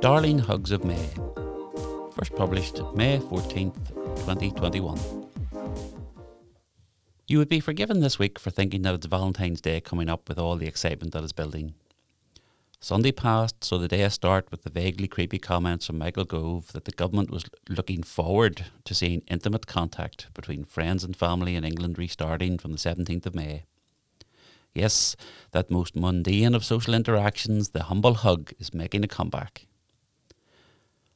Darling Hugs of May. First published May 14th, 2021. You would be forgiven this week for thinking that it's Valentine's Day coming up with all the excitement that is building. Sunday passed, so the day I start with the vaguely creepy comments from Michael Gove that the government was looking forward to seeing intimate contact between friends and family in England restarting from the 17th of May. Yes, that most mundane of social interactions, the humble hug, is making a comeback.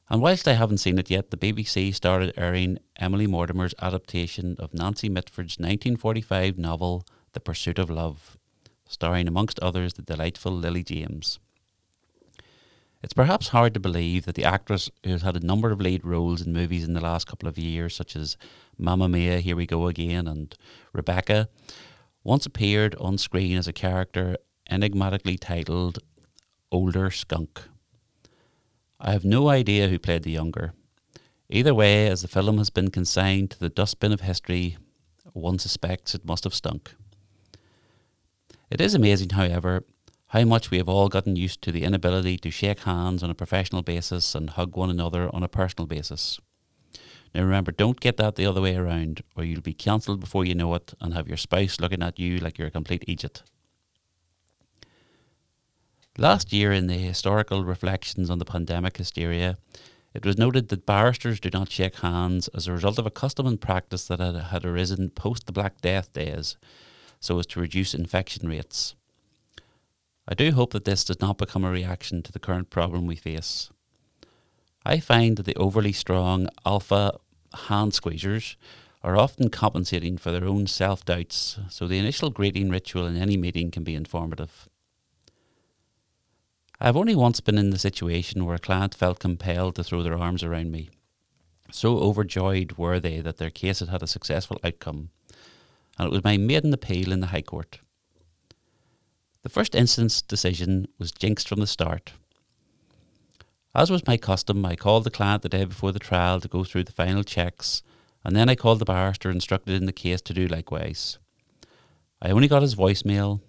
And whilst I haven't seen it yet, the BBC started airing Emily Mortimer's adaptation of Nancy Mitford's 1945 novel The Pursuit of Love, starring amongst others the delightful Lily James. It's perhaps hard to believe that the actress who has had a number of lead roles in movies in the last couple of years, such as Mamma Mia, Here We Go Again, and Rebecca, once appeared on screen as a character enigmatically titled Older Skunk. I have no idea who played the younger. Either way, as the film has been consigned to the dustbin of history, one suspects it must have stunk. It is amazing, however, how much we have all gotten used to the inability to shake hands on a professional basis and hug one another on a personal basis. Now remember, don't get that the other way around, or you'll be cancelled before you know it and have your spouse looking at you like you're a complete idiot. Last year, in the historical reflections on the pandemic hysteria, it was noted that barristers do not shake hands as a result of a custom and practice that had, had arisen post the Black Death days, so as to reduce infection rates. I do hope that this does not become a reaction to the current problem we face. I find that the overly strong alpha hand squeezers are often compensating for their own self doubts, so the initial greeting ritual in any meeting can be informative. I've only once been in the situation where a client felt compelled to throw their arms around me. So overjoyed were they that their case had had a successful outcome, and it was my maiden appeal in the High Court. The first instance decision was jinxed from the start. As was my custom, I called the client the day before the trial to go through the final checks, and then I called the barrister instructed in the case to do likewise. I only got his voicemail,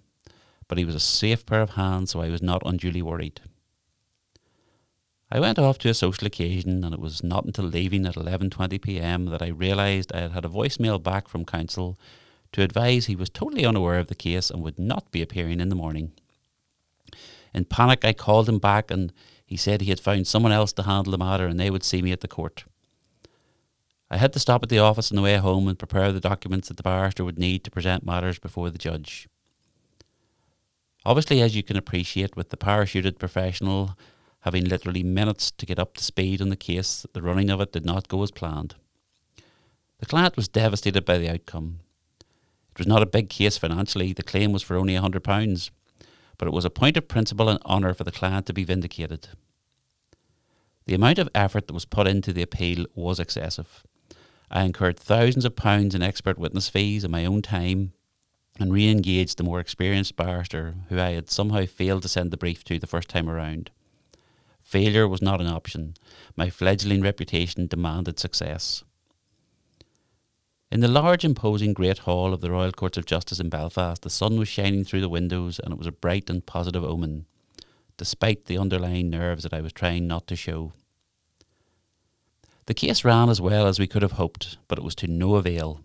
but he was a safe pair of hands, so I was not unduly worried. I went off to a social occasion, and it was not until leaving at 11:20 p.m. that I realised I had had a voicemail back from counsel to advise he was totally unaware of the case and would not be appearing in the morning. In panic, I called him back, and he said he had found someone else to handle the matter, and they would see me at the court. I had to stop at the office on the way home and prepare the documents that the barrister would need to present matters before the judge. Obviously, as you can appreciate, with the parachuted professional having literally minutes to get up to speed on the case, the running of it did not go as planned. The client was devastated by the outcome. It was not a big case financially, the claim was for only a £100, but it was a point of principle and honour for the client to be vindicated. The amount of effort that was put into the appeal was excessive. I incurred thousands of pounds in expert witness fees and my own time and re engaged the more experienced barrister who I had somehow failed to send the brief to the first time around. Failure was not an option. My fledgling reputation demanded success. In the large, imposing Great Hall of the Royal Courts of Justice in Belfast, the sun was shining through the windows and it was a bright and positive omen, despite the underlying nerves that I was trying not to show. The case ran as well as we could have hoped, but it was to no avail.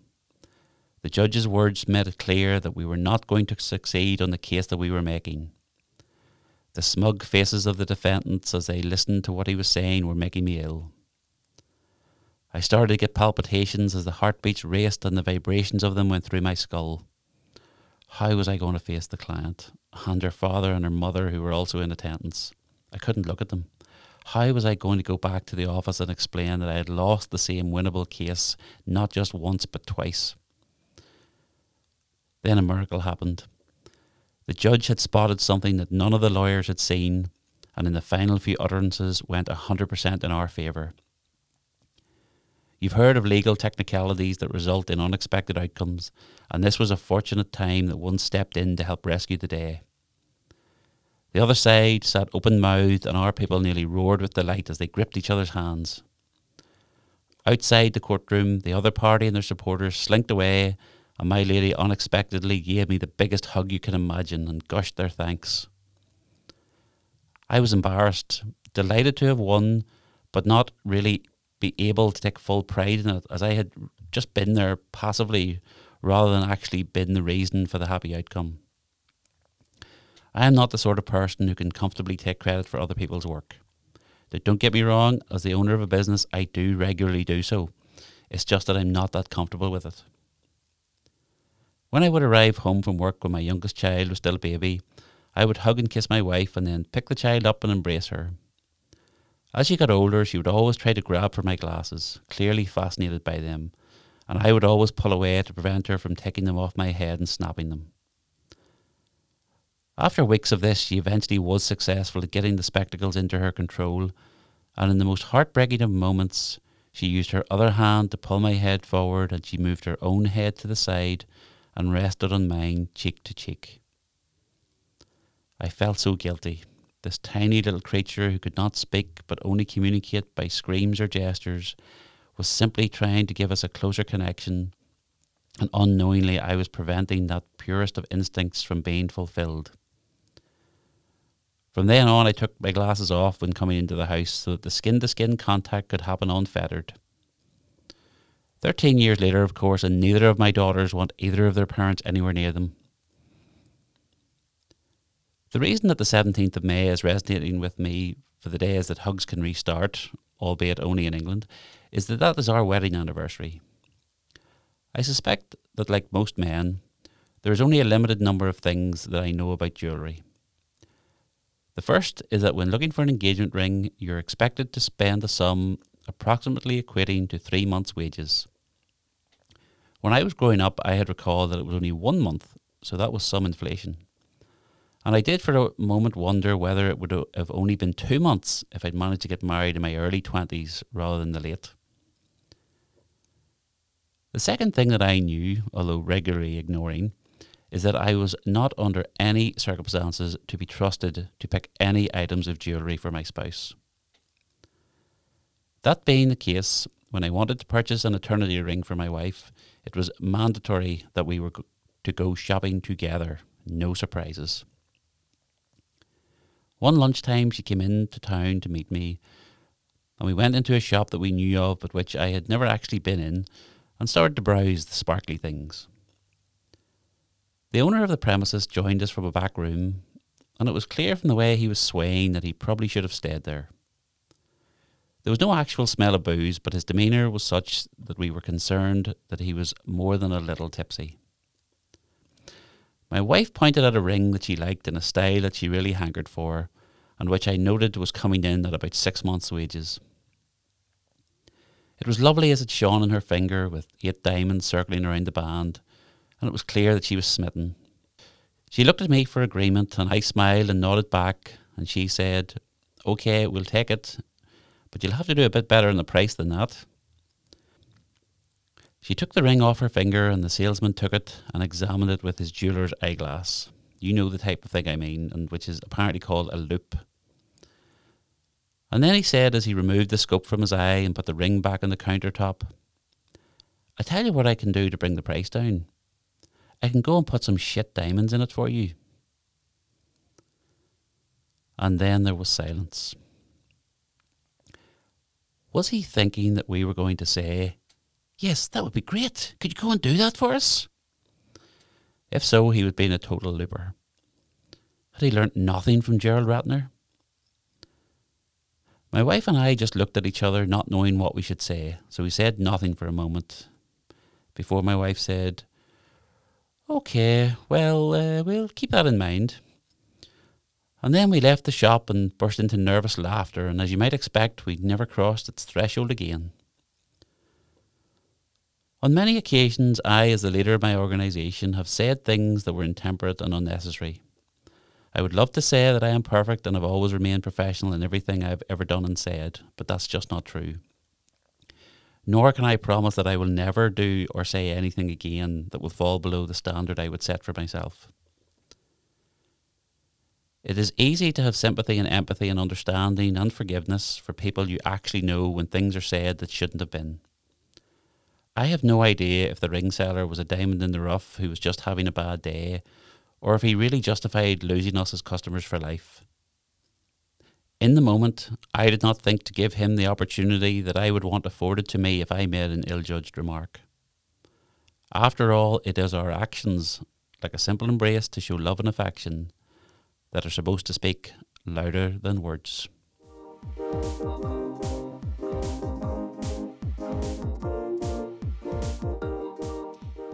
The judge's words made it clear that we were not going to succeed on the case that we were making. The smug faces of the defendants as they listened to what he was saying were making me ill. I started to get palpitations as the heartbeats raced and the vibrations of them went through my skull. How was I going to face the client and her father and her mother who were also in attendance? I couldn't look at them. How was I going to go back to the office and explain that I had lost the same winnable case not just once but twice? Then a miracle happened. The judge had spotted something that none of the lawyers had seen, and in the final few utterances went 100% in our favour. You've heard of legal technicalities that result in unexpected outcomes, and this was a fortunate time that one stepped in to help rescue the day. The other side sat open mouthed, and our people nearly roared with delight as they gripped each other's hands. Outside the courtroom, the other party and their supporters slinked away and my lady unexpectedly gave me the biggest hug you can imagine and gushed their thanks. I was embarrassed, delighted to have won, but not really be able to take full pride in it, as I had just been there passively rather than actually been the reason for the happy outcome. I am not the sort of person who can comfortably take credit for other people's work. Don't get me wrong, as the owner of a business, I do regularly do so. It's just that I'm not that comfortable with it. When I would arrive home from work when my youngest child was still a baby, I would hug and kiss my wife and then pick the child up and embrace her. As she got older, she would always try to grab for my glasses, clearly fascinated by them, and I would always pull away to prevent her from taking them off my head and snapping them. After weeks of this, she eventually was successful at getting the spectacles into her control, and in the most heartbreaking of moments, she used her other hand to pull my head forward and she moved her own head to the side and rested on mine cheek to cheek. I felt so guilty. This tiny little creature who could not speak but only communicate by screams or gestures was simply trying to give us a closer connection, and unknowingly I was preventing that purest of instincts from being fulfilled. From then on, I took my glasses off when coming into the house so that the skin to skin contact could happen unfettered. Thirteen years later, of course, and neither of my daughters want either of their parents anywhere near them. The reason that the 17th of May is resonating with me for the days that hugs can restart, albeit only in England, is that that is our wedding anniversary. I suspect that, like most men, there is only a limited number of things that I know about jewellery. The first is that when looking for an engagement ring, you're expected to spend a sum approximately equating to three months' wages. When I was growing up, I had recalled that it was only one month, so that was some inflation. And I did for a moment wonder whether it would have only been two months if I'd managed to get married in my early 20s rather than the late. The second thing that I knew, although regularly ignoring, is that I was not under any circumstances to be trusted to pick any items of jewellery for my spouse. That being the case, when I wanted to purchase an eternity ring for my wife, it was mandatory that we were to go shopping together, no surprises. One lunchtime, she came into town to meet me, and we went into a shop that we knew of but which I had never actually been in and started to browse the sparkly things. The owner of the premises joined us from a back room, and it was clear from the way he was swaying that he probably should have stayed there. There was no actual smell of booze, but his demeanour was such that we were concerned that he was more than a little tipsy. My wife pointed at a ring that she liked in a style that she really hankered for, and which I noted was coming in at about six months' wages. It was lovely as it shone on her finger, with eight diamonds circling around the band, and it was clear that she was smitten. She looked at me for agreement, and I smiled and nodded back, and she said, OK, we'll take it, but you'll have to do a bit better on the price than that. She took the ring off her finger, and the salesman took it and examined it with his jeweller's eyeglass. You know the type of thing I mean, and which is apparently called a loupe. And then he said, as he removed the scope from his eye and put the ring back on the countertop, I tell you what I can do to bring the price down. I can go and put some shit diamonds in it for you. And then there was silence. Was he thinking that we were going to say, Yes, that would be great. Could you go and do that for us? If so, he would be in a total looper. Had he learnt nothing from Gerald Ratner? My wife and I just looked at each other, not knowing what we should say, so we said nothing for a moment before my wife said, Okay, well, uh, we'll keep that in mind. And then we left the shop and burst into nervous laughter, and as you might expect, we never crossed its threshold again. On many occasions, I, as the leader of my organisation, have said things that were intemperate and unnecessary. I would love to say that I am perfect and have always remained professional in everything I've ever done and said, but that's just not true nor can I promise that I will never do or say anything again that will fall below the standard I would set for myself. It is easy to have sympathy and empathy and understanding and forgiveness for people you actually know when things are said that shouldn't have been. I have no idea if the ring seller was a diamond in the rough who was just having a bad day, or if he really justified losing us as customers for life. In the moment, I did not think to give him the opportunity that I would want afforded to me if I made an ill judged remark. After all, it is our actions, like a simple embrace to show love and affection, that are supposed to speak louder than words.